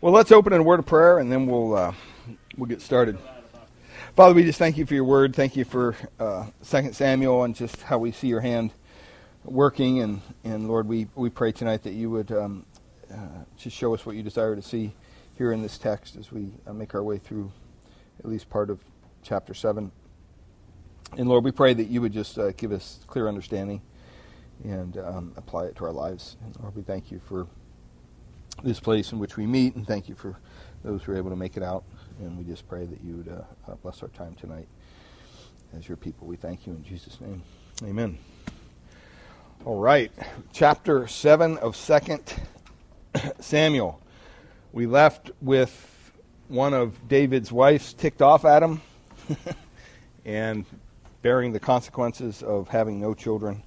Well, let's open in a word of prayer, and then we'll uh, we'll get started. Father, we just thank you for your word. Thank you for uh, Second Samuel and just how we see your hand working. And, and Lord, we, we pray tonight that you would um, uh, just show us what you desire to see here in this text as we uh, make our way through at least part of chapter 7. And Lord, we pray that you would just uh, give us clear understanding and um, apply it to our lives. And Lord, we thank you for this place in which we meet, and thank you for those who are able to make it out. And we just pray that you would uh, uh, bless our time tonight as your people. We thank you in Jesus' name. Amen. All right, chapter 7 of 2nd Samuel. We left with one of David's wives ticked off at him and bearing the consequences of having no children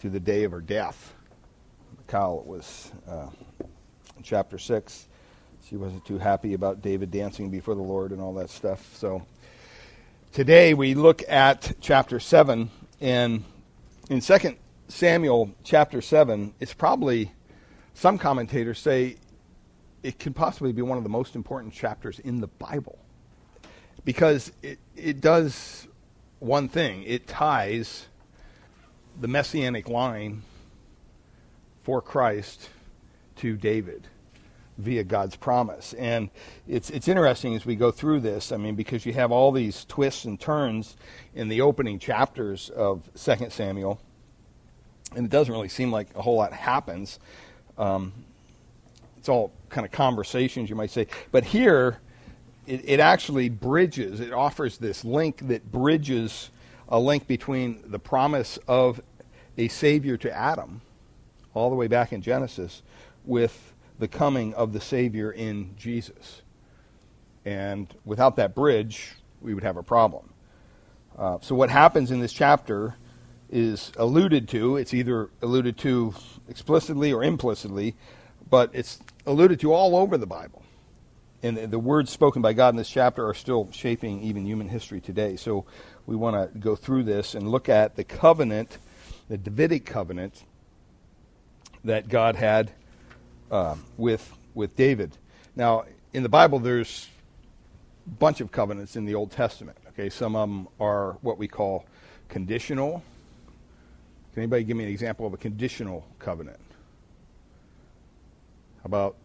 to the day of her death. Michal was uh, chapter 6. She wasn't too happy about David dancing before the Lord and all that stuff. So today we look at chapter 7. And in 2 Samuel chapter 7, it's probably, some commentators say, it can possibly be one of the most important chapters in the Bible. Because it, it does one thing it ties the messianic line for Christ to David via God's promise. And it's it's interesting as we go through this, I mean, because you have all these twists and turns in the opening chapters of 2 Samuel, and it doesn't really seem like a whole lot happens. Um, it's all kind of conversations, you might say. But here, it, it actually bridges, it offers this link that bridges a link between the promise of a Savior to Adam all the way back in Genesis with the coming of the Savior in Jesus. And without that bridge, we would have a problem. Uh, so, what happens in this chapter is alluded to. It's either alluded to explicitly or implicitly, but it's alluded to all over the Bible. And the, the words spoken by God in this chapter are still shaping even human history today. So, we want to go through this and look at the covenant, the Davidic covenant, that God had uh, with with David. Now, in the Bible, there's a bunch of covenants in the Old Testament. Okay, some of them are what we call conditional. Can anybody give me an example of a conditional covenant? How about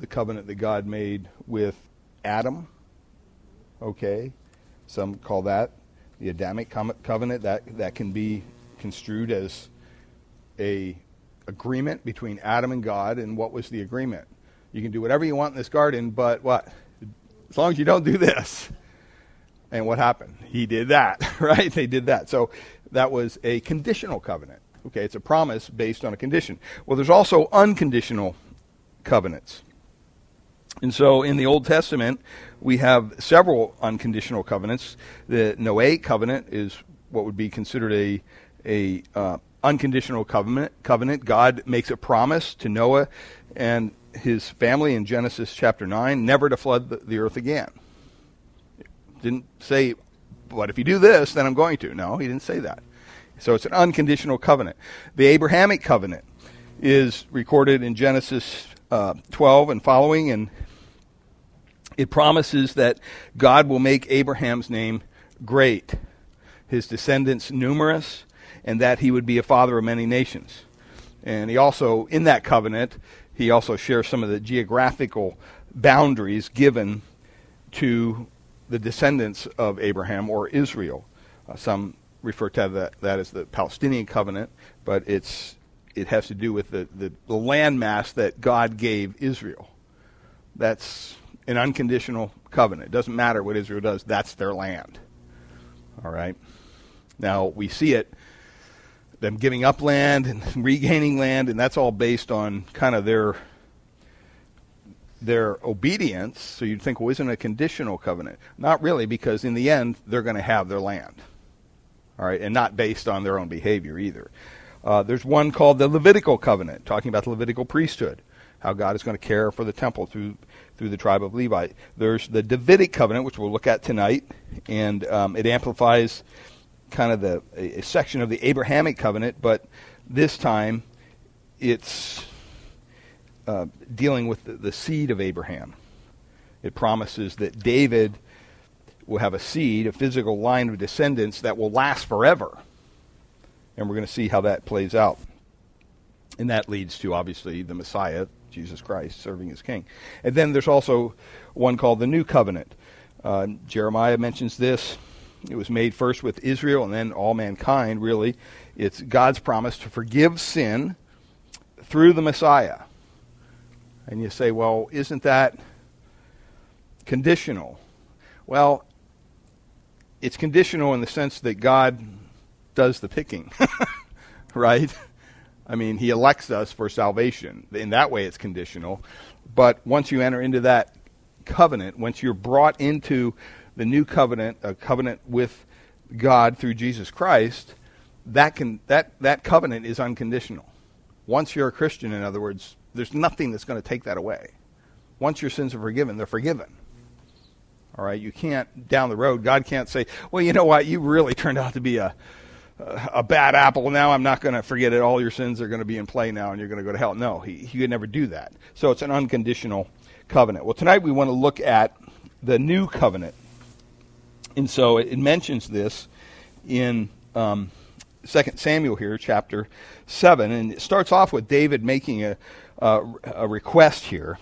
the covenant that God made with Adam? Okay, some call that the Adamic covenant. That that can be construed as a agreement between Adam and God. And what was the agreement? You can do whatever you want in this garden, but what? As long as you don't do this. And what happened? He did that, right? They did that. So that was a conditional covenant. Okay, it's a promise based on a condition. Well, there's also unconditional covenants. And so in the Old Testament, we have several unconditional covenants. The Noahic covenant is what would be considered a, a uh, unconditional covenant. Covenant. God makes a promise to Noah and his family in Genesis chapter nine, never to flood the, the earth again. Didn't say, but if you do this, then I'm going to. No, he didn't say that. So it's an unconditional covenant. The Abrahamic covenant is recorded in Genesis uh, 12 and following, and it promises that God will make Abraham's name great, his descendants numerous, and that he would be a father of many nations. And he also, in that covenant, he also shares some of the geographical boundaries given to the descendants of Abraham or Israel. Uh, some refer to that, that as the Palestinian covenant, but it's, it has to do with the, the, the landmass that God gave Israel. That's an unconditional covenant. It doesn't matter what Israel does, that's their land. All right? Now, we see it them giving up land and regaining land, and that's all based on kind of their their obedience. So you'd think, well, isn't a conditional covenant? Not really, because in the end, they're going to have their land. All right, and not based on their own behavior either. Uh, there's one called the Levitical covenant, talking about the Levitical priesthood, how God is going to care for the temple through through the tribe of Levi. There's the Davidic covenant, which we'll look at tonight, and um, it amplifies kind of the a, section of the Abrahamic covenant, but this time it's uh, dealing with the, the seed of Abraham. It promises that David will have a seed, a physical line of descendants that will last forever. And we're going to see how that plays out. And that leads to, obviously, the Messiah, Jesus Christ, serving as king. And then there's also one called the New Covenant. Uh, Jeremiah mentions this. It was made first with Israel and then all mankind, really. It's God's promise to forgive sin through the Messiah. And you say, well, isn't that conditional? Well, it's conditional in the sense that God does the picking, right? I mean, He elects us for salvation. In that way, it's conditional. But once you enter into that covenant, once you're brought into the new covenant, a covenant with God through Jesus Christ, that can that that covenant is unconditional. Once you're a Christian, in other words, there's nothing that's going to take that away. Once your sins are forgiven, they're forgiven. All right, you can't down the road. God can't say, "Well, you know what? You really turned out to be a a bad apple. Now I'm not going to forget it. All your sins are going to be in play now, and you're going to go to hell." No, he he could never do that. So it's an unconditional covenant. Well, tonight we want to look at the new covenant, and so it, mentions this in um, 2 Samuel here, chapter seven, and it starts off with David making a a, request here.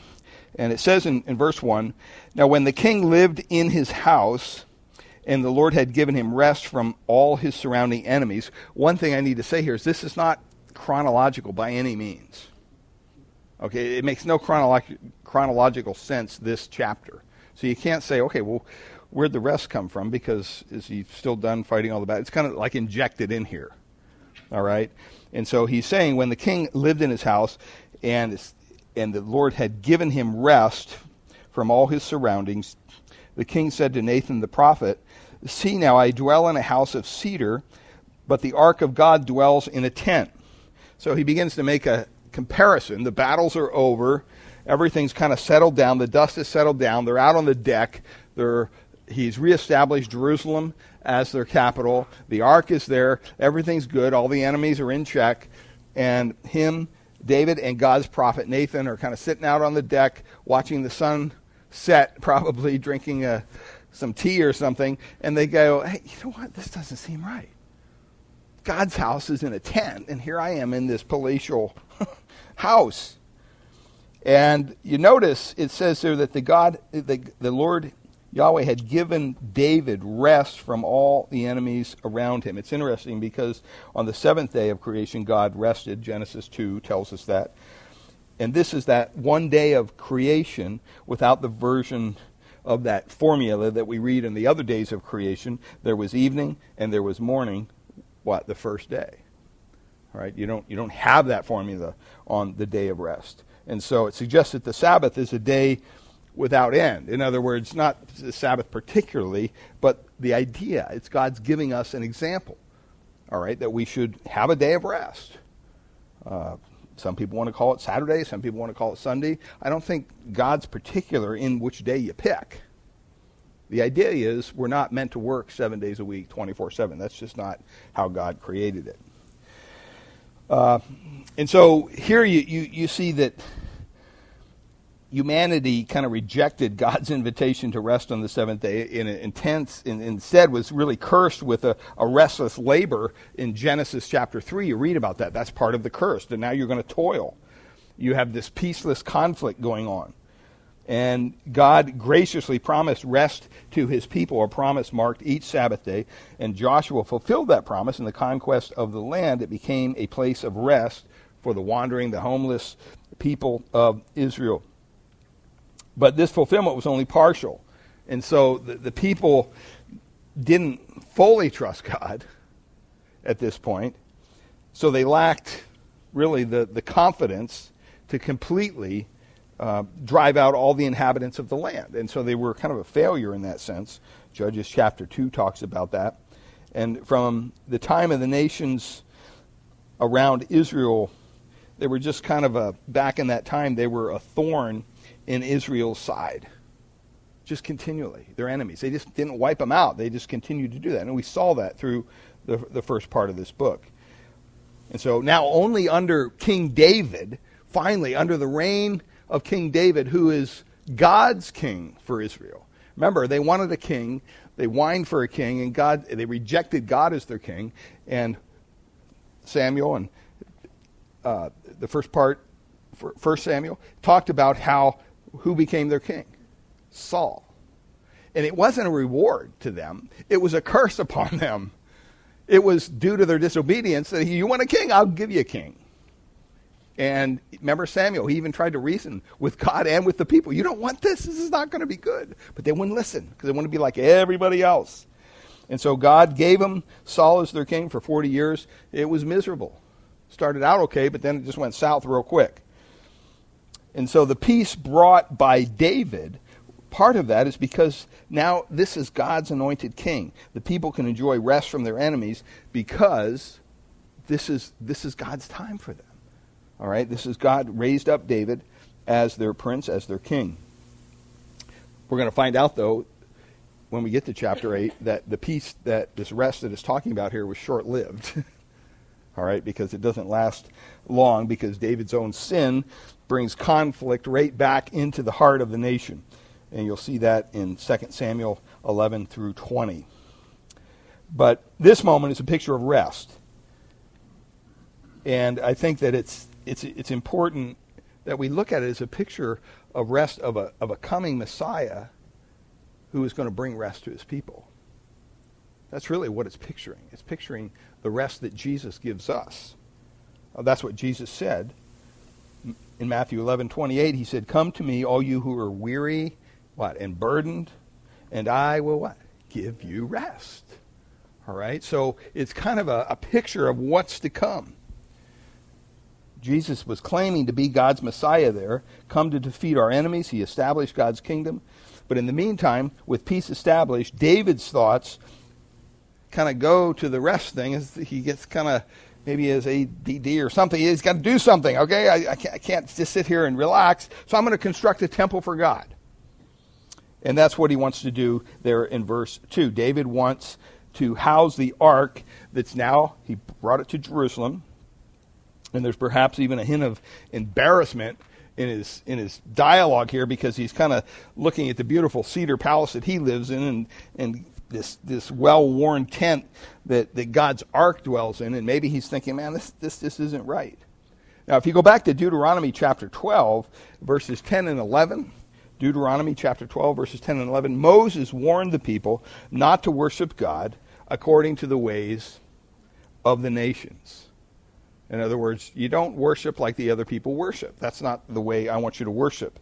And it says in, in verse 1 Now, when the king lived in his house, and the Lord had given him rest from all his surrounding enemies, one thing I need to say here is this is not chronological by any means. Okay, it makes no chronolo- chronological sense, this chapter. So you can't say, okay, well, where'd the rest come from? Because is he still done fighting all the battles? It's kind of like injected in here. All right? And so he's saying when the king lived in his house and and the Lord had given him rest from all his surroundings, the king said to Nathan the prophet, See now, I dwell in a house of cedar, but the ark of God dwells in a tent. So he begins to make a comparison. The battles are over. Everything's kind of settled down. The dust has settled down. They're out on the deck. They're, he's reestablished Jerusalem as their capital. The ark is there. Everything's good. All the enemies are in check. And him David and God's prophet Nathan are kind of sitting out on the deck watching the sun set, probably drinking a, uh, some tea or something, and they go, hey, you know what? This doesn't seem right. God's house is in a tent, and here I am in this palatial house. And you notice it says there that the God, the, the Lord Yahweh had given David rest from all the enemies around him. It's interesting because on the seventh day of creation, God rested. Genesis 2 tells us that. And this is that one day of creation without the version of that formula that we read in the other days of creation. There was evening and there was morning, what, the first day. Right? You don't, you don't have that formula on the day of rest. And so it suggests that the Sabbath is a day without end. In other words, not the Sabbath particularly, but the idea. It's God's giving us an example, all right, that we should have a day of rest. Uh, some people want to call it Saturday, some people want to call it Sunday. I don't think God's particular in which day you pick. The idea is we're not meant to work seven days a week, 24 7. That's just not how God created it. Uh, and so here you, you, you see that humanity kind of rejected God's invitation to rest on the seventh day in intense, and instead was really cursed with a, a, restless labor in Genesis chapter 3. You read about that. That's part of the curse. And now you're going to toil. You have this peaceless conflict going on. And God graciously promised rest to his people. A promise marked each Sabbath day. And Joshua fulfilled that promise in the conquest of the land. It became a place of rest for the wandering, the homeless people of Israel. But this fulfillment was only partial. And so the, the people didn't fully trust God at this point. So they lacked really the, the confidence to completely uh, drive out all the inhabitants of the land. And so they were kind of a failure in that sense. Judges chapter 2 talks about that. And from the time of the nations around Israel, they were just kind of a, back in that time, they were a thorn in Israel's side. Just continually. Their enemies. They just didn't wipe them out. They just continued to do that. And we saw that through the, the first part of this book. And so now only under King David, finally, under the reign of King David, who is God's king for Israel. Remember, they wanted a king, they whined for a king, and God they rejected God as their king. And Samuel and uh, the first part, First Samuel, talked about how who became their king, Saul. And it wasn't a reward to them; it was a curse upon them. It was due to their disobedience that you want a king, I'll give you a king. And remember Samuel, he even tried to reason with God and with the people. You don't want this. This is not going to be good. But they wouldn't listen because they want to be like everybody else. And so God gave them Saul as their king for 40 years. It was miserable. Started out okay, but then it just went south real quick. And so the peace brought by David, part of that is because now this is God's anointed king. The people can enjoy rest from their enemies because this is, this is God's time for them. All right? This is God raised up David as their prince, as their king. We're going to find out, though, when we get to chapter 8, that the peace that this rest that is talking about here was short lived. All right? Because it doesn't last long, because David's own sin brings conflict right back into the heart of the nation. And you'll see that in 2 Samuel 11 through 20. But this moment is a picture of rest. And I think that it's it's, it's important that we look at it as a picture of rest of a, of a coming Messiah who is going to bring rest to his people. That's really what it's picturing. It's picturing the rest that Jesus gives us. That's what Jesus said in Matthew 11, 28. He said, Come to me, all you who are weary, what, and burdened, and I will what? Give you rest. All right? So it's kind of a, a picture of what's to come. Jesus was claiming to be God's Messiah there, come to defeat our enemies. He established God's kingdom. But in the meantime, with peace established, David's thoughts kind of go to the rest thing as he gets kind of maybe as ADD or something. He's got to do something, okay? I, I, can't, I can't just sit here and relax. So I'm going to construct a temple for God. And that's what he wants to do there in verse 2. David wants to house the ark that's now, he brought it to Jerusalem and there's perhaps even a hint of embarrassment in his in his dialogue here because he's kind of looking at the beautiful cedar palace that he lives in and and this this well worn tent that, that God's ark dwells in, and maybe he's thinking, man, this this this isn't right. Now, if you go back to Deuteronomy chapter 12, verses 10 and 11, Deuteronomy chapter 12, verses 10 and 11, Moses warned the people not to worship God according to the ways of the nations. In other words, you don't worship like the other people worship. That's not the way I want you to worship.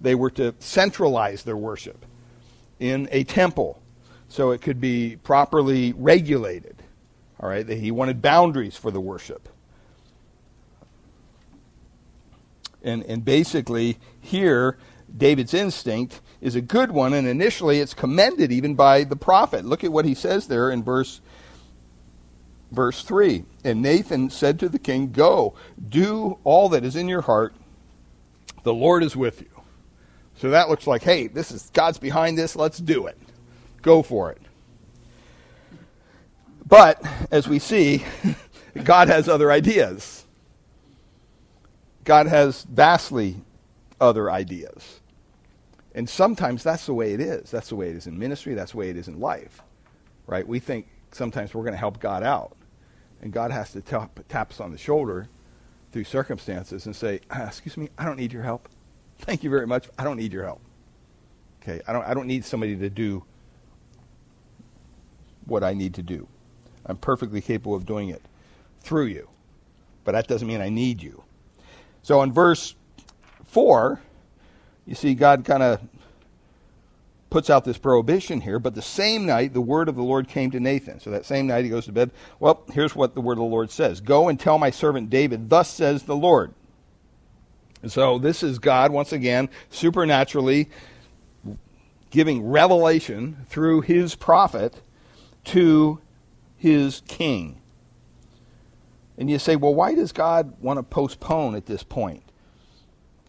They were to centralize their worship in a temple so it could be properly regulated. All right, he wanted boundaries for the worship. And, and basically, here, David's instinct is a good one, and initially it's commended even by the prophet. Look at what he says there in verse verse 3 And Nathan said to the king, Go, do all that is in your heart. The Lord is with you. So that looks like, hey, this is God's behind this. Let's do it. Go for it. But as we see, God has other ideas. God has vastly other ideas. And sometimes that's the way it is. That's the way it is in ministry. That's the way it is in life. Right? We think sometimes we're going to help God out and God has to tap, tap us on the shoulder through circumstances and say, ah, "Excuse me, I don't need your help. Thank you very much. I don't need your help. Okay, I don't. I don't need somebody to do what I need to do. I'm perfectly capable of doing it through you, but that doesn't mean I need you." So in verse four, you see God kind of puts out this prohibition here, but the same night the word of the Lord came to Nathan. So that same night he goes to bed. Well, here's what the word of the Lord says Go and tell my servant David, thus says the Lord. And so this is God, once again, supernaturally giving revelation through his prophet to his king. And you say, well, why does God want to postpone at this point?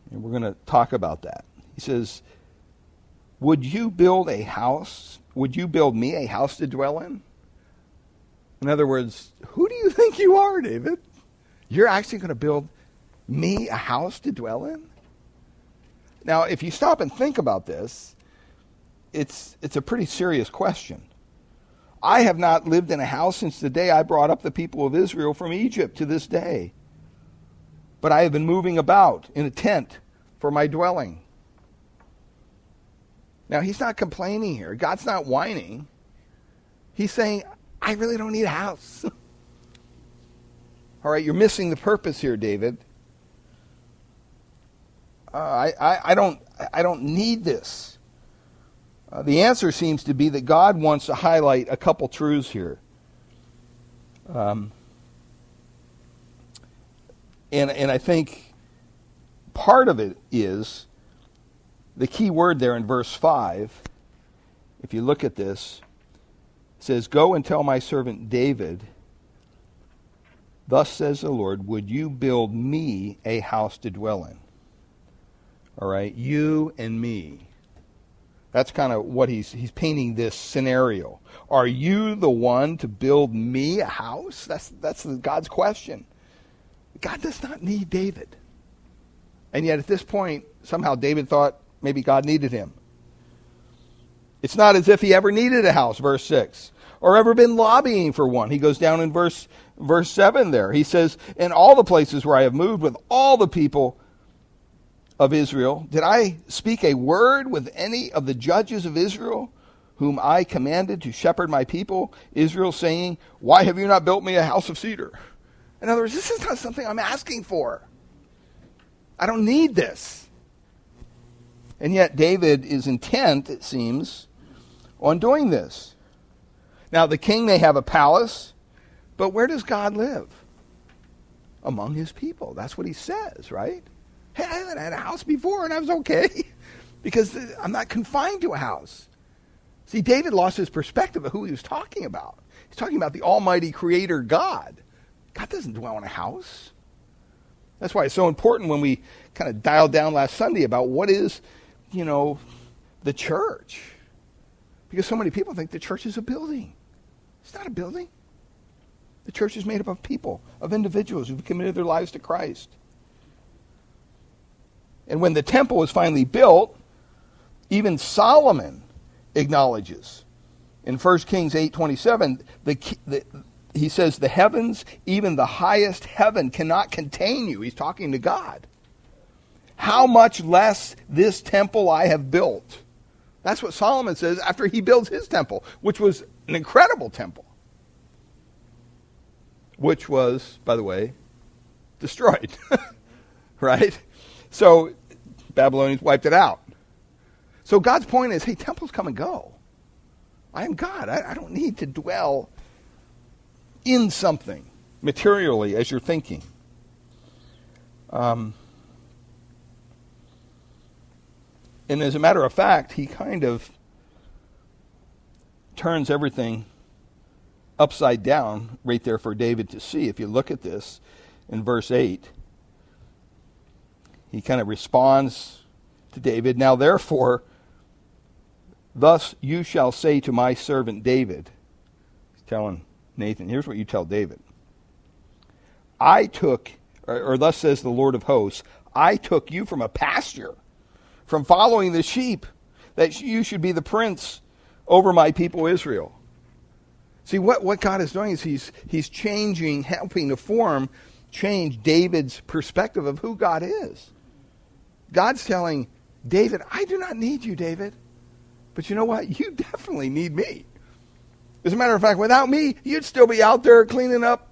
And we're going to talk about that. He says, would you build a house? Would you build me a house to dwell in? In other words, who do you think you are, David? You're actually going to build me a house to dwell in? Now, if you stop and think about this, it's, it's a pretty serious question. I have not lived in a house since the day I brought up the people of Israel from Egypt to this day. But I have been moving about in a tent for my dwelling. Now, he's not complaining here. God's not whining. He's saying, I really don't need a house. All right, you're missing the purpose here, David. Uh, I, I, I, don't, I don't need this. Uh, the answer seems to be that God wants to highlight a couple truths here. Um, and, and I think part of it is the key word there in verse 5. If you look at this, says, Go and tell my servant David, Thus says the Lord, Would you build me a house to dwell in? All right, you and me. That's kind of what he's he's painting this scenario. Are you the one to build me a house? That's that's God's question. God does not need David. And yet at this point, somehow David thought maybe God needed him. It's not as if he ever needed a house, verse 6, or ever been lobbying for one. He goes down in verse verse 7 there. He says, "In all the places where I have moved with all the people of Israel, did I speak a word with any of the judges of Israel, whom I commanded to shepherd my people, Israel, saying, Why have you not built me a house of cedar? In other words, this is not something I'm asking for. I don't need this. And yet, David is intent, it seems, on doing this. Now, the king may have a palace, but where does God live? Among his people. That's what he says, right? Hey, I haven't had a house before and I was okay because I'm not confined to a house. See, David lost his perspective of who he was talking about. He's talking about the Almighty Creator God. God doesn't dwell in a house. That's why it's so important when we kind of dialed down last Sunday about what is, you know, the church. Because so many people think the church is a building. It's not a building. The church is made up of people, of individuals who've committed their lives to Christ. And when the temple was finally built, even Solomon acknowledges in 1 Kings 8:27 the, the, he says the heavens even the highest heaven cannot contain you. He's talking to God. How much less this temple I have built? That's what Solomon says after he builds his temple which was an incredible temple which was by the way destroyed right? So Babylonians wiped it out. So God's point is, hey, temples come and go. I am God. I, I don't need to dwell in something materially as you're thinking. Um, and as a matter of fact, he kind of turns everything upside down right there for David to see. If you look at this in verse 8, he kind of responds to David. Now, therefore, thus you shall say to my servant David, he's telling Nathan, here's what you tell David. I took, or, or thus says the Lord of hosts, I took you from a pasture, from following the sheep, that you should be the prince over my people Israel. See, what, what God is doing is he's, he's changing, helping to form, change David's perspective of who God is. God's telling David, I do not need you, David. But you know what? You definitely need me. As a matter of fact, without me, you'd still be out there cleaning up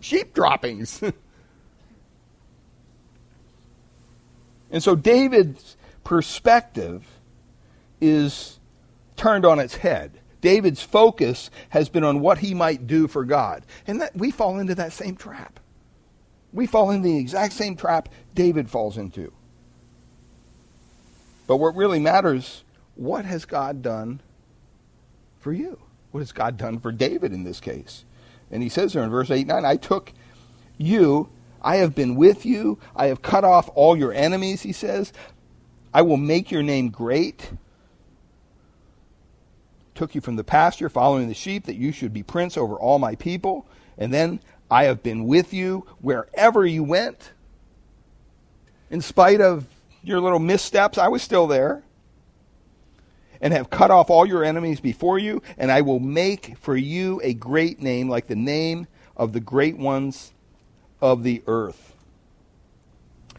sheep droppings. and so David's perspective is turned on its head. David's focus has been on what he might do for God. And that, we fall into that same trap. We fall into the exact same trap David falls into. But what really matters, what has God done for you? What has God done for David in this case? And he says there in verse 8 9, I took you, I have been with you, I have cut off all your enemies, he says. I will make your name great. Took you from the pasture, following the sheep, that you should be prince over all my people. And then I have been with you wherever you went. In spite of your little missteps, I was still there. And have cut off all your enemies before you, and I will make for you a great name like the name of the great ones of the earth.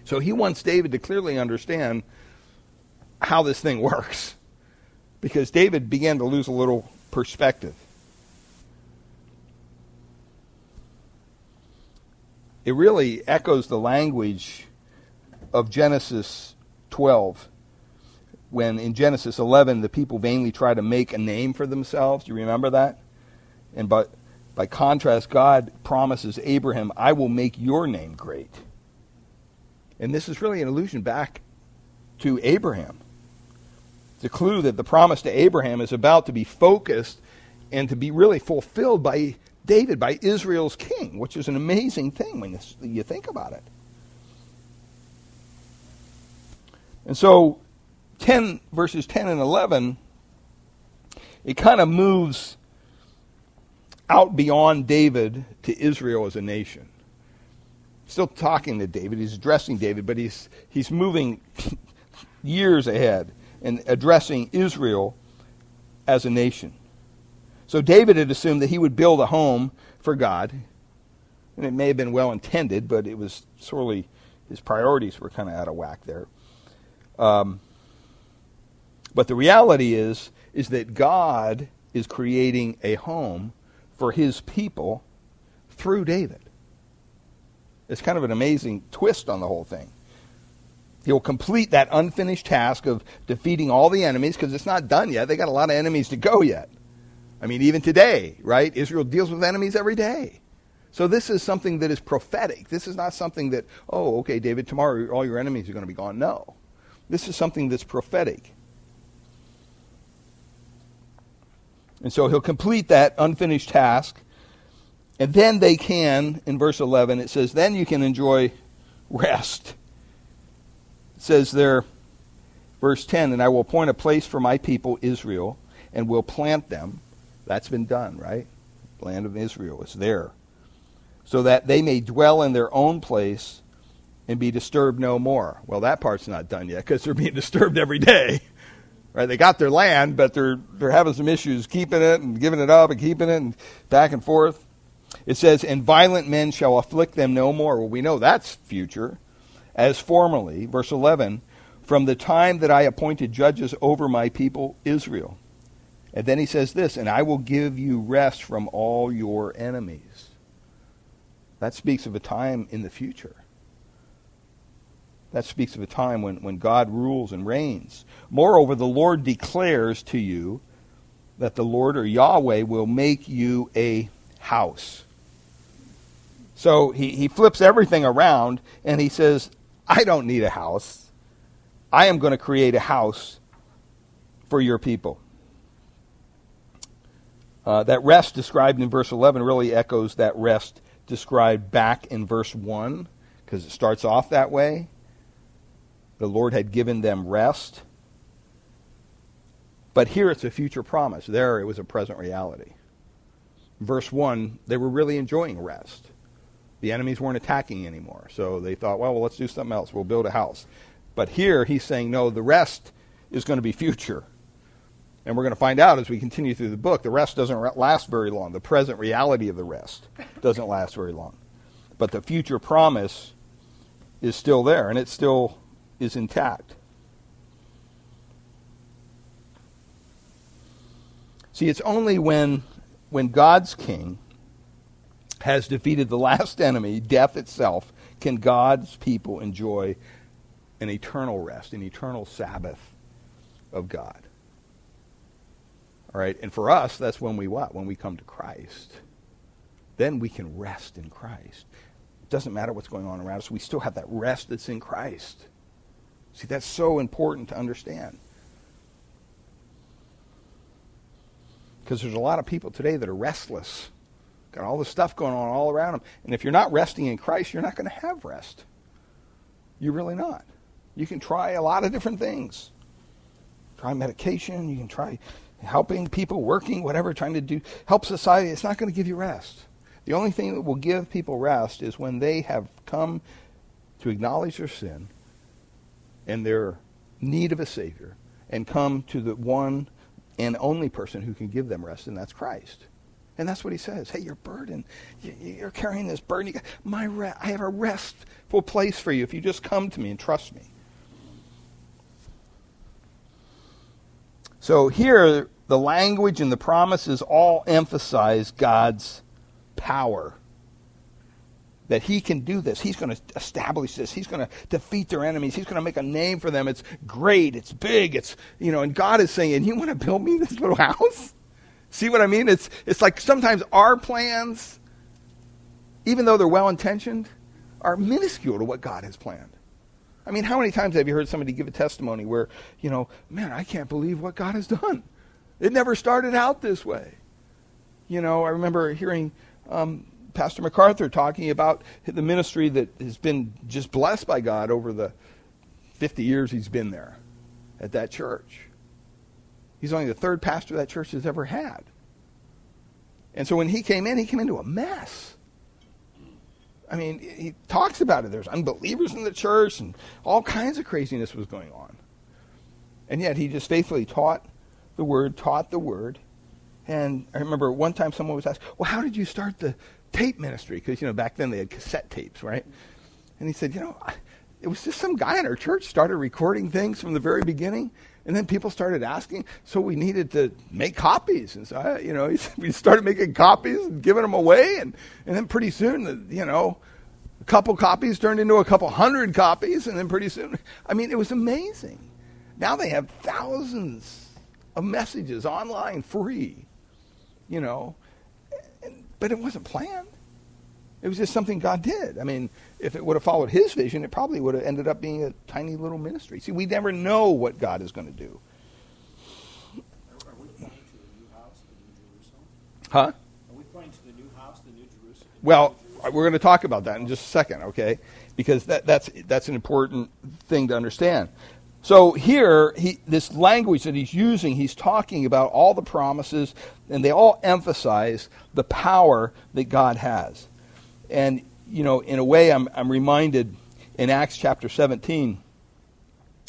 So he wants David to clearly understand how this thing works. Because David began to lose a little perspective. It really echoes the language of Genesis 12 when in Genesis 11 the people vainly try to make a name for themselves. Do you remember that? And but by contrast, God promises Abraham, I will make your name great. And this is really an allusion back to Abraham. A clue that the promise to Abraham is about to be focused and to be really fulfilled by David, by Israel's king, which is an amazing thing when you think about it. And so 10 verses 10 and 11 it kind of moves out beyond David to Israel as a nation. Still talking to David, he's addressing David, but he's he's moving years ahead and addressing Israel as a nation. So David had assumed that he would build a home for God. And it may have been well intended, but it was sorely his priorities were kind of out of whack there. Um, but the reality is is that God is creating a home for his people through David. It's kind of an amazing twist on the whole thing. He'll complete that unfinished task of defeating all the enemies because it's not done yet. They got a lot of enemies to go yet. I mean, even today, right? Israel deals with enemies every day. So this is something that is prophetic. This is not something that, oh, okay, David, tomorrow all your enemies are going to be gone. No. This is something that's prophetic. And so he'll complete that unfinished task. And then they can, in verse 11, it says, then you can enjoy rest. It says there, verse 10, and I will appoint a place for my people, Israel, and will plant them. That's been done, right? The land of Israel is there. So that they may dwell in their own place and be disturbed no more. Well, that part's not done yet because they're being disturbed every day. Right? They got their land, but they're they're having some issues keeping it and giving it up and keeping it and back and forth. It says, "And violent men shall afflict them no more." Well, we know that's future, as formerly, verse eleven, from the time that I appointed judges over my people Israel. And then he says this, "And I will give you rest from all your enemies." That speaks of a time in the future. That speaks of a time when, when God rules and reigns. Moreover, the Lord declares to you that the Lord or Yahweh will make you a house. So he, he flips everything around and he says, I don't need a house. I am going to create a house for your people. Uh, that rest described in verse 11 really echoes that rest described back in verse 1 because it starts off that way the Lord had given them rest. But here it's a future promise. There it was a present reality. Verse 1, they were really enjoying rest. The enemies weren't attacking anymore. So they thought, well, well, let's do something else. We'll build a house. But here he's saying, no, the rest is going to be future. And we're going to find out as we continue through the book, the rest doesn't last very long. The present reality of the rest doesn't last very long. But the future promise is still there, and it's still is intact. See, it's only when, when God's king has defeated the last enemy, death itself, can God's people enjoy an eternal rest, an eternal Sabbath of God. All right, and for us, that's when we what? When we come to Christ. Then we can rest in Christ. It doesn't matter what's going on around us, we still have that rest that's in Christ. See, that's so important to understand. Because there's a lot of people today that are restless, got all this stuff going on all around them. And if you're not resting in Christ, you're not going to have rest. You're really not. You can try a lot of different things. Try medication, you can try helping people, working, whatever, trying to do help society. It's not going to give you rest. The only thing that will give people rest is when they have come to acknowledge their sin and their need of a Savior and come to the one and only person who can give them rest, and that's Christ. And that's what he says. Hey, you're burdened. You're carrying this burden. My I have a restful place for you if you just come to me and trust me. So here, the language and the promises all emphasize God's power. That he can do this. He's going to establish this. He's going to defeat their enemies. He's going to make a name for them. It's great. It's big. It's, you know, and God is saying, You want to build me this little house? See what I mean? It's, it's like sometimes our plans, even though they're well intentioned, are minuscule to what God has planned. I mean, how many times have you heard somebody give a testimony where, you know, man, I can't believe what God has done? It never started out this way. You know, I remember hearing um, Pastor MacArthur talking about the ministry that has been just blessed by God over the 50 years he's been there at that church. He's only the third pastor that church has ever had. And so when he came in, he came into a mess. I mean, he talks about it. There's unbelievers in the church, and all kinds of craziness was going on. And yet he just faithfully taught the word, taught the word. And I remember one time someone was asked, Well, how did you start the tape ministry? Because, you know, back then they had cassette tapes, right? And he said, You know, it was just some guy in our church started recording things from the very beginning. And then people started asking, so we needed to make copies. And so, I, you know, we started making copies and giving them away. And, and then pretty soon, you know, a couple copies turned into a couple hundred copies. And then pretty soon, I mean, it was amazing. Now they have thousands of messages online free, you know. But it wasn't planned. It was just something God did. I mean, if it would have followed His vision, it probably would have ended up being a tiny little ministry. See, we never know what God is going to do. Are we pointing to the new house, the new Jerusalem? Huh? Are we pointing to the new house, the new Jerusalem? Well, we're going to talk about that in just a second, okay? Because that, that's that's an important thing to understand. So here, he, this language that he's using, he's talking about all the promises, and they all emphasize the power that God has. And, you know, in a way, I'm, I'm reminded in Acts chapter 17,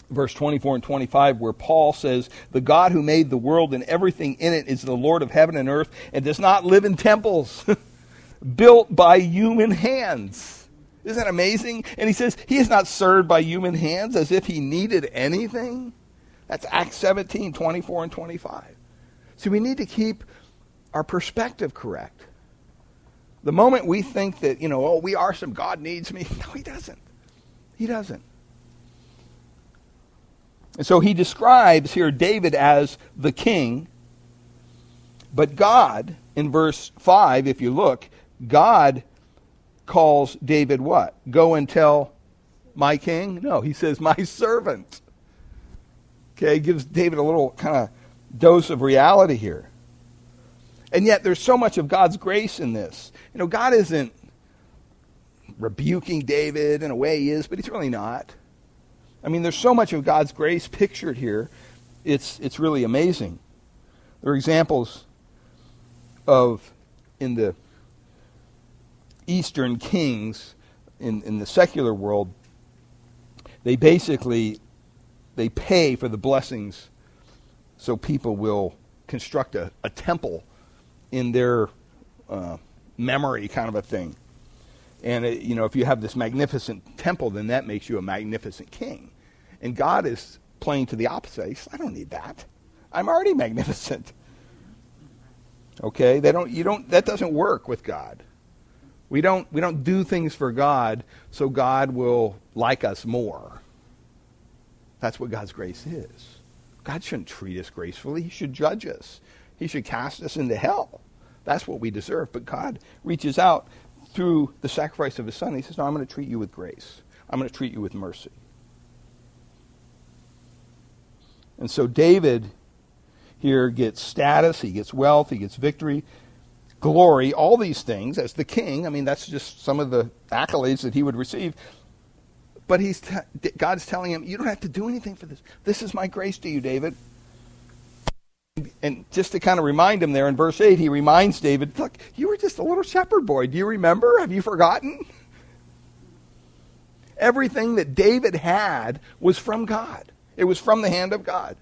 verse 24 and 25, where Paul says, The God who made the world and everything in it is the Lord of heaven and earth and does not live in temples built by human hands isn't that amazing? And he says, He is not served by human hands as if he needed anything. That's Acts 17, 24 and 25. So we need to keep our perspective correct. The moment we think that, you know, oh, we are some, God needs me. No, he doesn't. He doesn't. And so he describes here David as the king. But God, in verse 5, if you look, God calls David what? Go and tell my king? No, he says my servant. Okay, gives David a little kind of dose of reality here. And yet there's so much of God's grace in this. You know, God isn't rebuking David in a way he is, but he's really not. I mean, there's so much of God's grace pictured here. It's it's really amazing. There are examples of in the Eastern kings in, in the secular world, they basically they pay for the blessings so people will construct a, a temple in their uh, memory kind of a thing. And it, you know, if you have this magnificent temple, then that makes you a magnificent king. And God is playing to the opposite. Says, I don't need that. I'm already magnificent. Okay? They don't you don't that doesn't work with God. We don't, we don't do things for God so God will like us more. That's what God's grace is. God shouldn't treat us gracefully. He should judge us. He should cast us into hell. That's what we deserve. But God reaches out through the sacrifice of his son. He says, No, I'm going to treat you with grace. I'm going to treat you with mercy. And so David here gets status, he gets wealth, he gets victory glory, all these things as the king. I mean, that's just some of the accolades that he would receive. But he's t- God's telling him, you don't have to do anything for this. This is my grace to you, David. And just to kind of remind him there in verse 8, he reminds David, look, you were just a little shepherd boy. Do you remember? Have you forgotten? Everything that David had was from God. It was from the hand of God.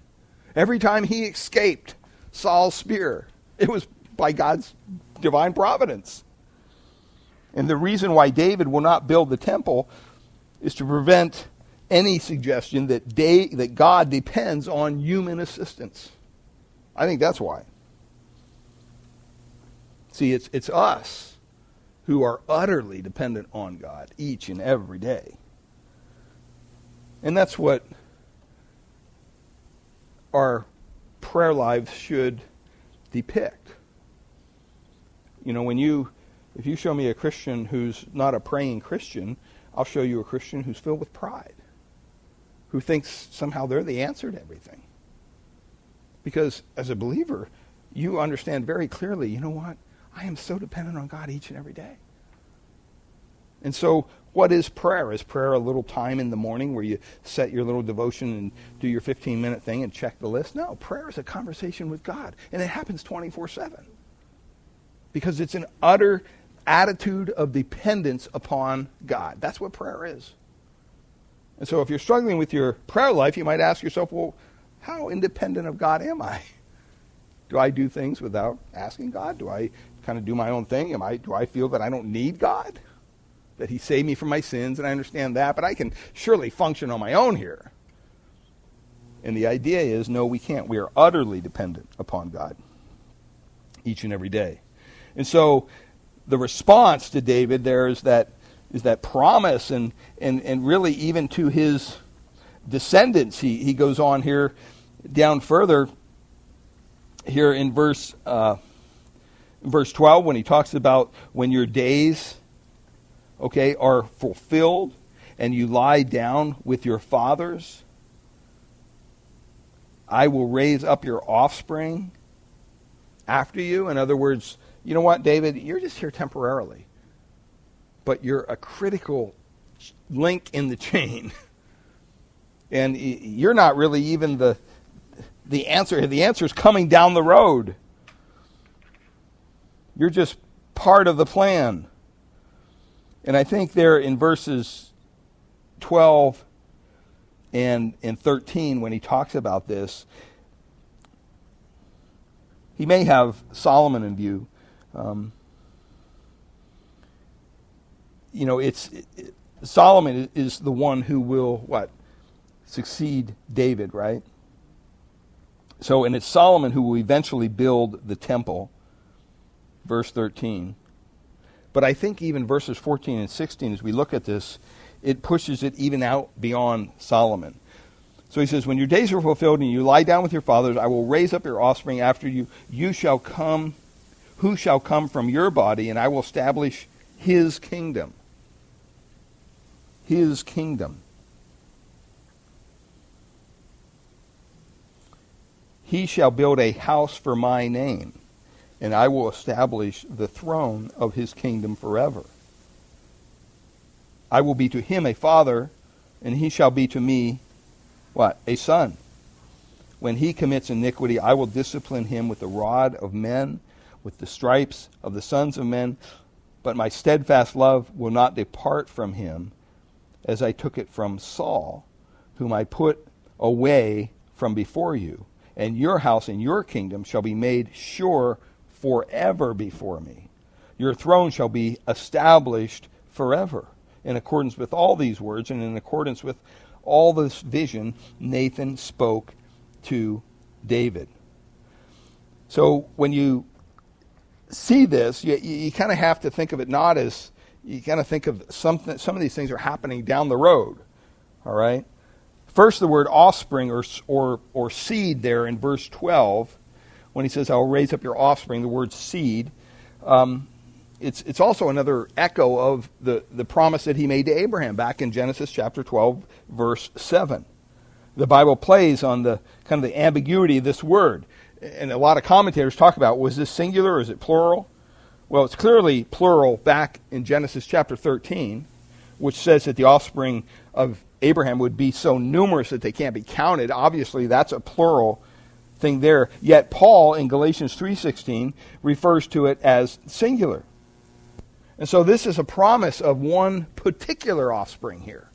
Every time he escaped Saul's spear, it was by God's divine providence. And the reason why David will not build the temple is to prevent any suggestion that, that God depends on human assistance. I think that's why. See, it's, it's us who are utterly dependent on God each and every day. And that's what our prayer lives should depict. You know, when you if you show me a Christian who's not a praying Christian, I'll show you a Christian who's filled with pride, who thinks somehow they're the answer to everything. Because as a believer, you understand very clearly, you know what? I am so dependent on God each and every day. And so, what is prayer? Is prayer a little time in the morning where you set your little devotion and do your 15 minute thing and check the list? No, prayer is a conversation with God, and it happens 24 7. Because it's an utter attitude of dependence upon God. That's what prayer is. And so if you're struggling with your prayer life, you might ask yourself, well, how independent of God am I? Do I do things without asking God? Do I kind of do my own thing? Am I, do I feel that I don't need God? That He saved me from my sins, and I understand that, but I can surely function on my own here. And the idea is no, we can't. We are utterly dependent upon God each and every day. And so the response to David there is that is that promise and and, and really even to his descendants he, he goes on here down further here in verse uh, verse 12 when he talks about when your days okay are fulfilled and you lie down with your fathers I will raise up your offspring after you. In other words you know what, David? You're just here temporarily. But you're a critical link in the chain. And you're not really even the, the answer. The answer is coming down the road. You're just part of the plan. And I think there in verses 12 and, and 13, when he talks about this, he may have Solomon in view, um, you know, it's it, Solomon is the one who will what succeed David, right? So, and it's Solomon who will eventually build the temple. Verse 13. But I think even verses 14 and 16, as we look at this, it pushes it even out beyond Solomon. So he says, When your days are fulfilled and you lie down with your fathers, I will raise up your offspring after you. You shall come who shall come from your body, and I will establish his kingdom. His kingdom. He shall build a house for my name, and I will establish the throne of his kingdom forever. I will be to him a father, and he shall be to me what? A son. When he commits iniquity, I will discipline him with the rod of men with the stripes of the sons of men, but my steadfast love will not depart from him, as I took it from Saul, whom I put away from before you. And your house and your kingdom shall be made sure forever before me. Your throne shall be established forever. In accordance with all these words and in accordance with all this vision, Nathan spoke to David. So when you see this, you, you kind of have to think of it not as you kind of think of something. Some of these things are happening down the road. All right. First, the word offspring or or or seed there in verse twelve, when he says, "I will raise up your offspring," the word seed. Um, it's it's also another echo of the the promise that he made to Abraham back in Genesis chapter twelve, verse seven. The Bible plays on the kind of the ambiguity of this word and a lot of commentators talk about was this singular or is it plural? Well, it's clearly plural back in Genesis chapter 13, which says that the offspring of Abraham would be so numerous that they can't be counted. Obviously, that's a plural thing there. Yet Paul in Galatians 3:16 refers to it as singular. And so this is a promise of one particular offspring here.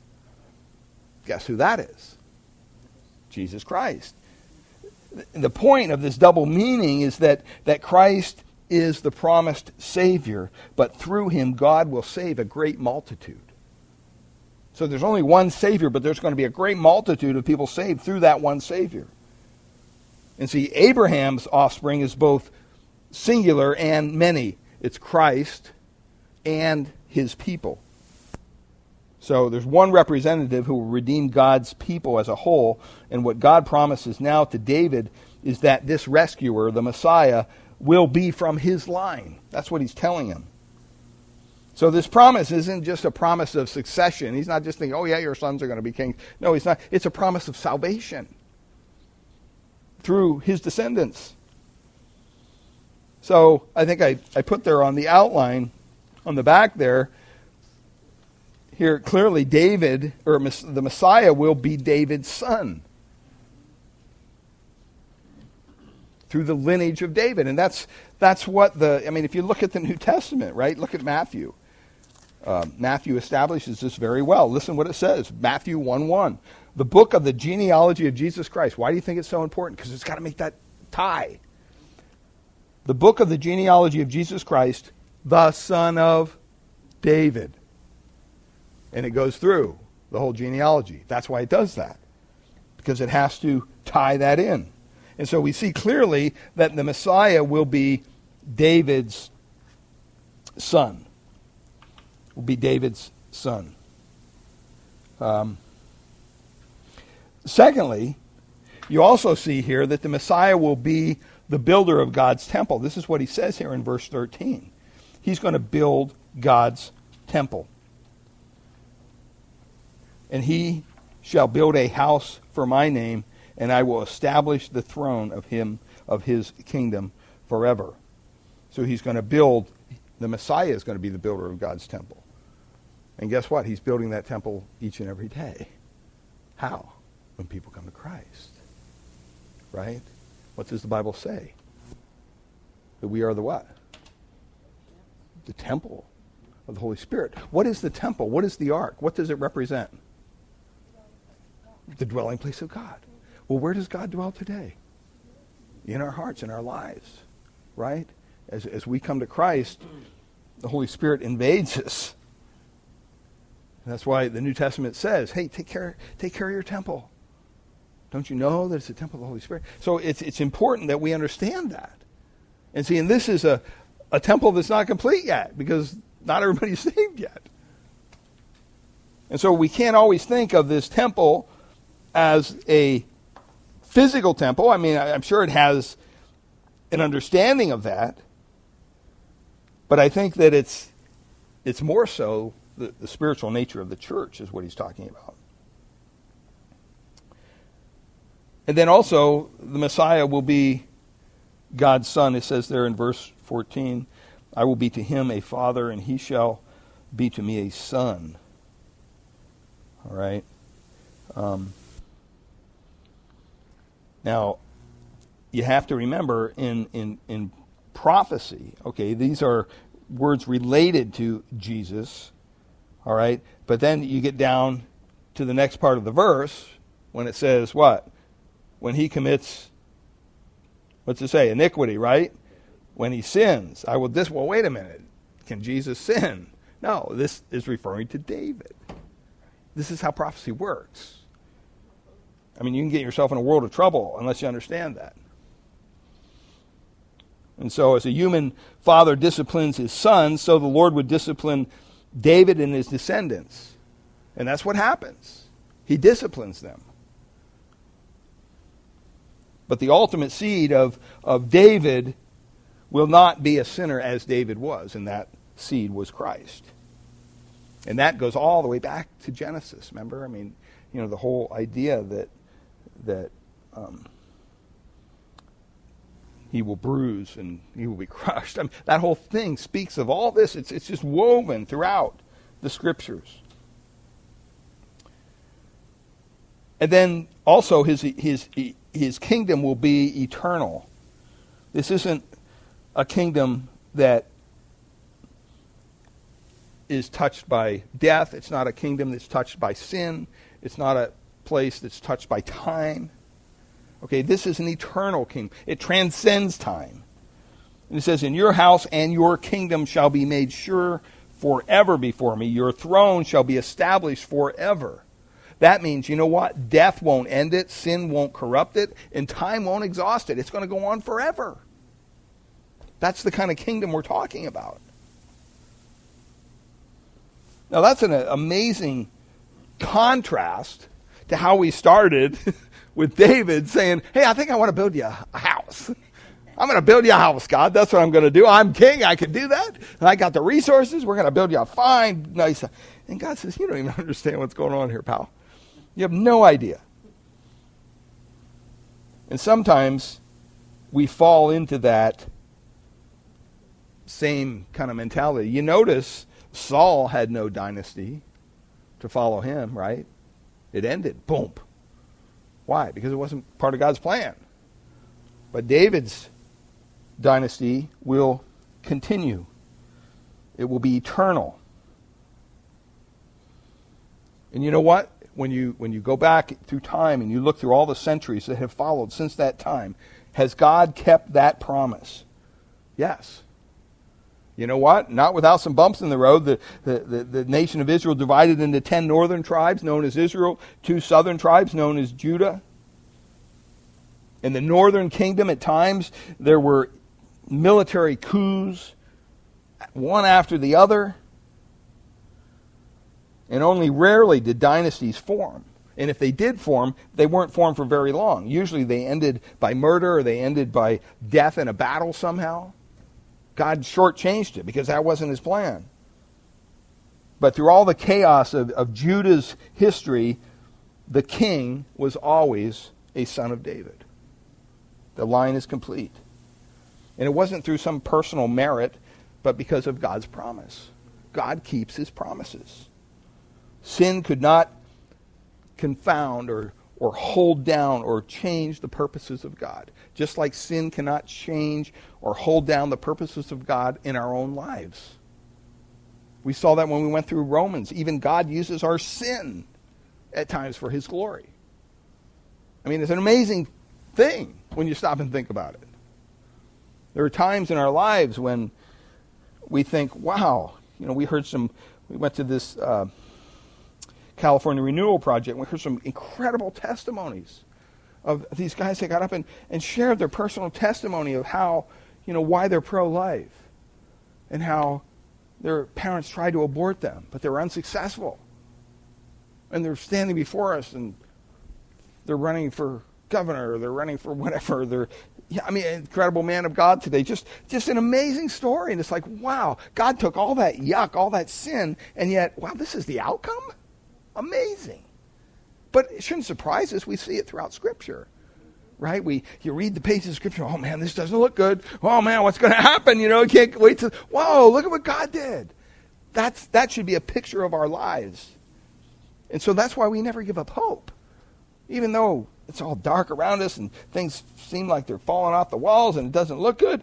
Guess who that is? Jesus Christ. The point of this double meaning is that, that Christ is the promised Savior, but through him, God will save a great multitude. So there's only one Savior, but there's going to be a great multitude of people saved through that one Savior. And see, Abraham's offspring is both singular and many. It's Christ and his people. So there's one representative who will redeem God's people as a whole. And what God promises now to David is that this rescuer, the Messiah, will be from his line. That's what he's telling him. So this promise isn't just a promise of succession. He's not just thinking, oh, yeah, your sons are going to be kings. No, he's not. It's a promise of salvation through his descendants. So I think I, I put there on the outline, on the back there, here clearly David, or the Messiah, will be David's son. Through the lineage of David. And that's, that's what the, I mean, if you look at the New Testament, right? Look at Matthew. Uh, Matthew establishes this very well. Listen what it says Matthew 1 1. The book of the genealogy of Jesus Christ. Why do you think it's so important? Because it's got to make that tie. The book of the genealogy of Jesus Christ, the son of David. And it goes through the whole genealogy. That's why it does that, because it has to tie that in. And so we see clearly that the Messiah will be David's son will be David's son. Um, secondly, you also see here that the Messiah will be the builder of God's temple. This is what he says here in verse 13. He's going to build God's temple. And he shall build a house for my name, and I will establish the throne of him of his kingdom forever. So he's going to build the Messiah is going to be the builder of God's temple. And guess what? He's building that temple each and every day. How? When people come to Christ. Right? What does the Bible say? That we are the what? The temple of the Holy Spirit. What is the temple? What is the ark? What does it represent? The dwelling place of God. Well, where does God dwell today? In our hearts, in our lives. Right? As, as we come to Christ, the Holy Spirit invades us that's why the New Testament says, hey, take care, take care of your temple. Don't you know that it's a temple of the Holy Spirit? So it's, it's important that we understand that. And see, and this is a, a temple that's not complete yet because not everybody's saved yet. And so we can't always think of this temple as a physical temple. I mean, I'm sure it has an understanding of that. But I think that it's, it's more so the, the spiritual nature of the church is what he's talking about. And then also, the Messiah will be God's Son. It says there in verse 14, I will be to him a father, and he shall be to me a son. All right? Um, now, you have to remember in, in, in prophecy, okay, these are words related to Jesus. All right? But then you get down to the next part of the verse when it says what? When he commits, what's it say? Iniquity, right? When he sins. I will this, well, wait a minute. Can Jesus sin? No, this is referring to David. This is how prophecy works. I mean, you can get yourself in a world of trouble unless you understand that. And so, as a human father disciplines his son, so the Lord would discipline David and his descendants. And that's what happens. He disciplines them. But the ultimate seed of, of David will not be a sinner as David was, and that seed was Christ. And that goes all the way back to Genesis. Remember, I mean, you know, the whole idea that that um, he will bruise and he will be crushed. I mean, that whole thing speaks of all this. It's, it's just woven throughout the scriptures. And then also his, his, his kingdom will be eternal. This isn't a kingdom that is touched by death. It's not a kingdom that's touched by sin. It's not a, place that's touched by time. Okay, this is an eternal kingdom. It transcends time. And it says, In your house and your kingdom shall be made sure forever before me. Your throne shall be established forever. That means, you know what? Death won't end it, sin won't corrupt it, and time won't exhaust it. It's going to go on forever. That's the kind of kingdom we're talking about. Now, that's an amazing contrast to how we started with David saying, Hey, I think I want to build you a house. I'm going to build you a house, God. That's what I'm going to do. I'm king. I can do that. And I got the resources. We're going to build you a fine, nice. And God says, You don't even understand what's going on here, pal. You have no idea. And sometimes we fall into that same kind of mentality. You notice Saul had no dynasty to follow him, right? It ended. Boom. Why? Because it wasn't part of God's plan. But David's dynasty will continue, it will be eternal. And you know what? When you, when you go back through time and you look through all the centuries that have followed since that time, has God kept that promise? Yes. You know what? Not without some bumps in the road. The, the, the, the, nation of Israel divided into ten northern tribes known as Israel, two southern tribes known as Judah. In the northern kingdom, at times, there were military coups, one after the other. And only rarely did dynasties form. And if they did form, they weren't formed for very long. Usually they ended by murder or they ended by death in a battle somehow. God shortchanged it because that wasn't his plan. But through all the chaos of, of Judah's history, the king was always a son of David. The line is complete. And it wasn't through some personal merit, but because of God's promise. God keeps his promises. Sin could not confound or, or hold down or change the purposes of God. Just like sin cannot change or hold down the purposes of God in our own lives. We saw that when we went through Romans. Even God uses our sin at times for his glory. I mean, it's an amazing thing when you stop and think about it. There are times in our lives when we think, wow, you know, we heard some, we went to this uh, California Renewal Project, and we heard some incredible testimonies of these guys that got up and, and shared their personal testimony of how, you know, why they're pro life and how their parents tried to abort them, but they were unsuccessful. And they're standing before us and they're running for governor, or they're running for whatever, they're yeah, I mean, incredible man of God today. Just, just an amazing story. And it's like, wow, God took all that yuck, all that sin, and yet, wow, this is the outcome? Amazing. But it shouldn't surprise us. We see it throughout Scripture. Right? We you read the pages of Scripture, oh man, this doesn't look good. Oh man, what's gonna happen? You know, you can't wait to whoa, look at what God did. That's that should be a picture of our lives. And so that's why we never give up hope. Even though it's all dark around us and things seem like they're falling off the walls and it doesn't look good,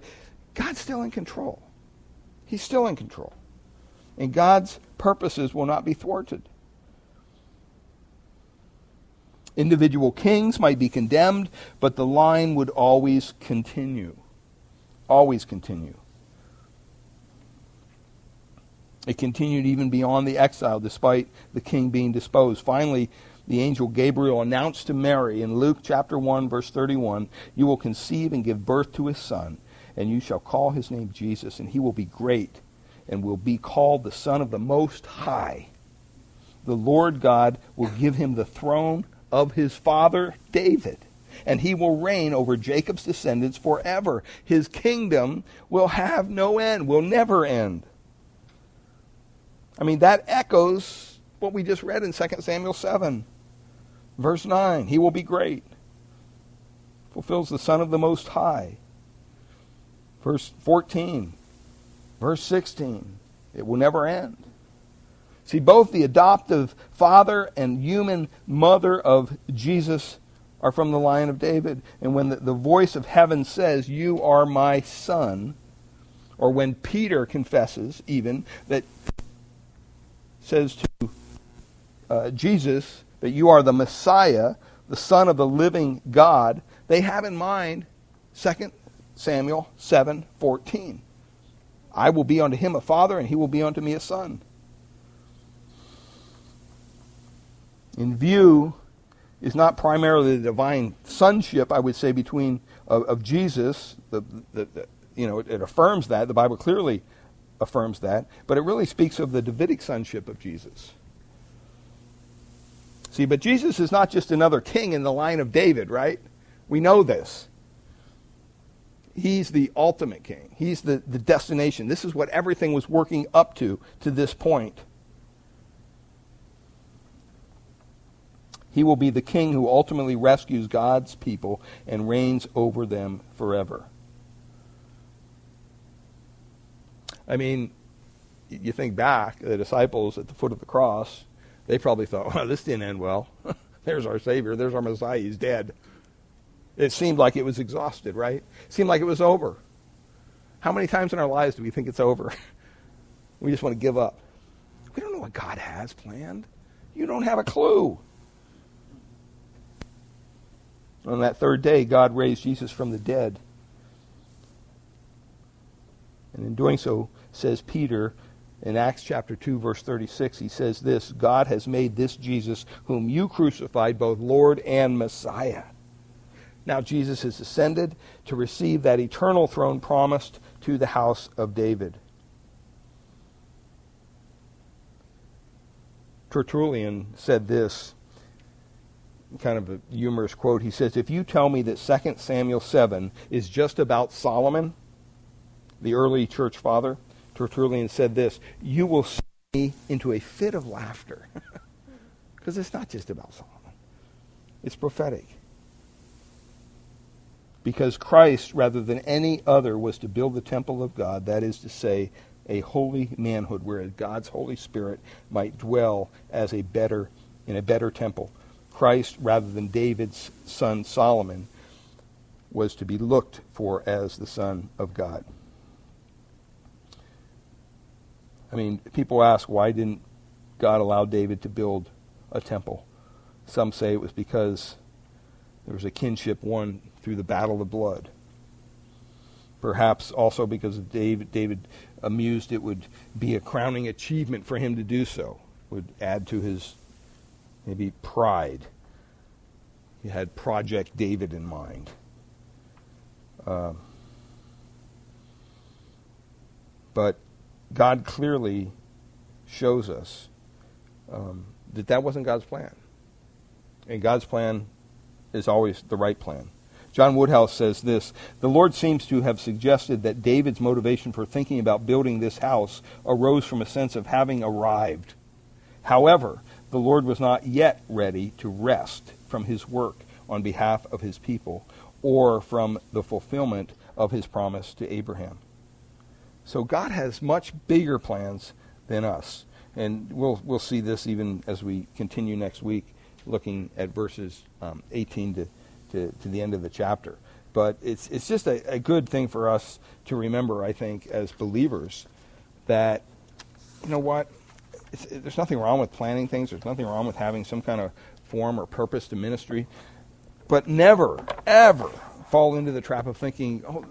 God's still in control. He's still in control. And God's purposes will not be thwarted. Individual kings might be condemned, but the line would always continue. Always continue. It continued even beyond the exile, despite the king being disposed. Finally, the angel Gabriel announced to Mary in Luke chapter 1 verse 31, you will conceive and give birth to a son, and you shall call his name Jesus, and he will be great and will be called the son of the most high. The Lord God will give him the throne of his father David, and he will reign over Jacob's descendants forever. His kingdom will have no end, will never end. I mean, that echoes what we just read in 2 Samuel 7. Verse 9, he will be great. Fulfills the Son of the Most High. Verse 14, verse 16, it will never end. See, both the adoptive father and human mother of Jesus are from the line of David. And when the, the voice of heaven says, You are my son, or when Peter confesses, even, that says to uh, Jesus, that you are the Messiah, the Son of the living God, they have in mind 2 Samuel 7:14. I will be unto him a father, and he will be unto me a son. In view is not primarily the divine sonship, I would say, between of, of Jesus. The, the, the, you know, it, it affirms that. The Bible clearly affirms that. But it really speaks of the Davidic sonship of Jesus. See, but Jesus is not just another king in the line of David, right? We know this. He's the ultimate king. He's the, the destination. This is what everything was working up to, to this point. He will be the king who ultimately rescues God's people and reigns over them forever. I mean, you think back, the disciples at the foot of the cross, they probably thought, well, this didn't end well. there's our Savior. There's our Messiah. He's dead. It seemed like it was exhausted, right? It seemed like it was over. How many times in our lives do we think it's over? we just want to give up. We don't know what God has planned. You don't have a clue. On that third day, God raised Jesus from the dead. And in doing so, says Peter in Acts chapter 2, verse 36, he says this God has made this Jesus, whom you crucified, both Lord and Messiah. Now Jesus is ascended to receive that eternal throne promised to the house of David. Tertullian said this kind of a humorous quote. He says, If you tell me that 2 Samuel 7 is just about Solomon, the early church father, Tertullian said this, you will see me into a fit of laughter. Because it's not just about Solomon, it's prophetic. Because Christ, rather than any other, was to build the temple of God, that is to say, a holy manhood where God's Holy Spirit might dwell as a better in a better temple. Christ, rather than David's son Solomon, was to be looked for as the Son of God. I mean, people ask, why didn't God allow David to build a temple? Some say it was because there was a kinship won through the battle of blood. Perhaps also because David, David amused it would be a crowning achievement for him to do so, would add to his maybe pride. He had Project David in mind. Uh, but God clearly shows us um, that that wasn't God's plan. And God's plan is always the right plan. John Woodhouse says this The Lord seems to have suggested that David's motivation for thinking about building this house arose from a sense of having arrived. However, the Lord was not yet ready to rest from his work on behalf of his people or from the fulfillment of his promise to Abraham. So God has much bigger plans than us. And we'll, we'll see this even as we continue next week, looking at verses um, 18 to, to, to, the end of the chapter. But it's, it's just a, a good thing for us to remember, I think, as believers, that, you know what, there's nothing wrong with planning things. There's nothing wrong with having some kind of form or purpose to ministry. But never, ever fall into the trap of thinking, oh,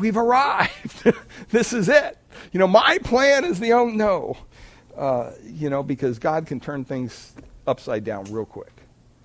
we've arrived. this is it. You know, my plan is the only. No. Uh, you know, because God can turn things upside down real quick.